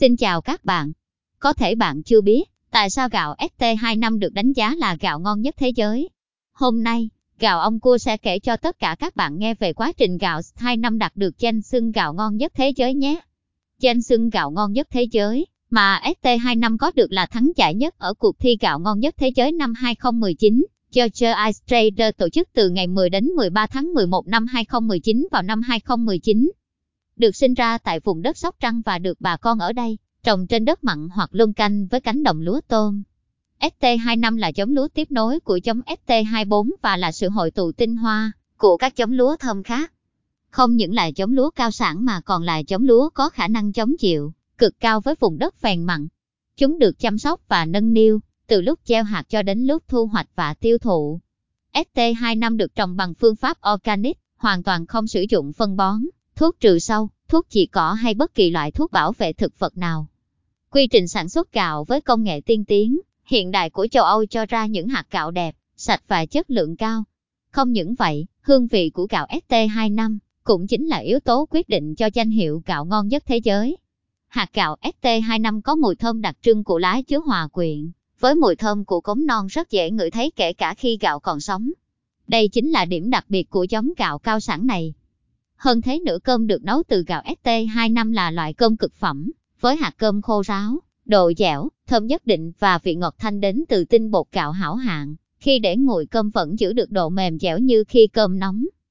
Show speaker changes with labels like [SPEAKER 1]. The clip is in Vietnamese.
[SPEAKER 1] Xin chào các bạn. Có thể bạn chưa biết, tại sao gạo ST25 được đánh giá là gạo ngon nhất thế giới? Hôm nay, gạo ông cua sẽ kể cho tất cả các bạn nghe về quá trình gạo ST25 đạt được danh xưng gạo ngon nhất thế giới nhé. Danh xưng gạo ngon nhất thế giới mà ST25 có được là thắng giải nhất ở cuộc thi gạo ngon nhất thế giới năm 2019 do Ice Trader tổ chức từ ngày 10 đến 13 tháng 11 năm 2019 vào năm 2019. Được sinh ra tại vùng đất Sóc Trăng và được bà con ở đây trồng trên đất mặn hoặc luân canh với cánh đồng lúa tôm. ST25 là giống lúa tiếp nối của giống ST24 và là sự hội tụ tinh hoa của các giống lúa thơm khác. Không những là giống lúa cao sản mà còn là giống lúa có khả năng chống chịu cực cao với vùng đất phèn mặn. Chúng được chăm sóc và nâng niu từ lúc gieo hạt cho đến lúc thu hoạch và tiêu thụ. ST25 được trồng bằng phương pháp organic, hoàn toàn không sử dụng phân bón, thuốc trừ sâu, thuốc chỉ cỏ hay bất kỳ loại thuốc bảo vệ thực vật nào. Quy trình sản xuất gạo với công nghệ tiên tiến, hiện đại của châu Âu cho ra những hạt gạo đẹp, sạch và chất lượng cao. Không những vậy, hương vị của gạo ST25 cũng chính là yếu tố quyết định cho danh hiệu gạo ngon nhất thế giới. Hạt gạo ST25 có mùi thơm đặc trưng của lá chứa hòa quyện, với mùi thơm của cống non rất dễ ngửi thấy kể cả khi gạo còn sống. Đây chính là điểm đặc biệt của giống gạo cao sản này. Hơn thế nữa cơm được nấu từ gạo ST25 là loại cơm cực phẩm, với hạt cơm khô ráo, độ dẻo, thơm nhất định và vị ngọt thanh đến từ tinh bột gạo hảo hạng. Khi để nguội cơm vẫn giữ được độ mềm dẻo như khi cơm nóng.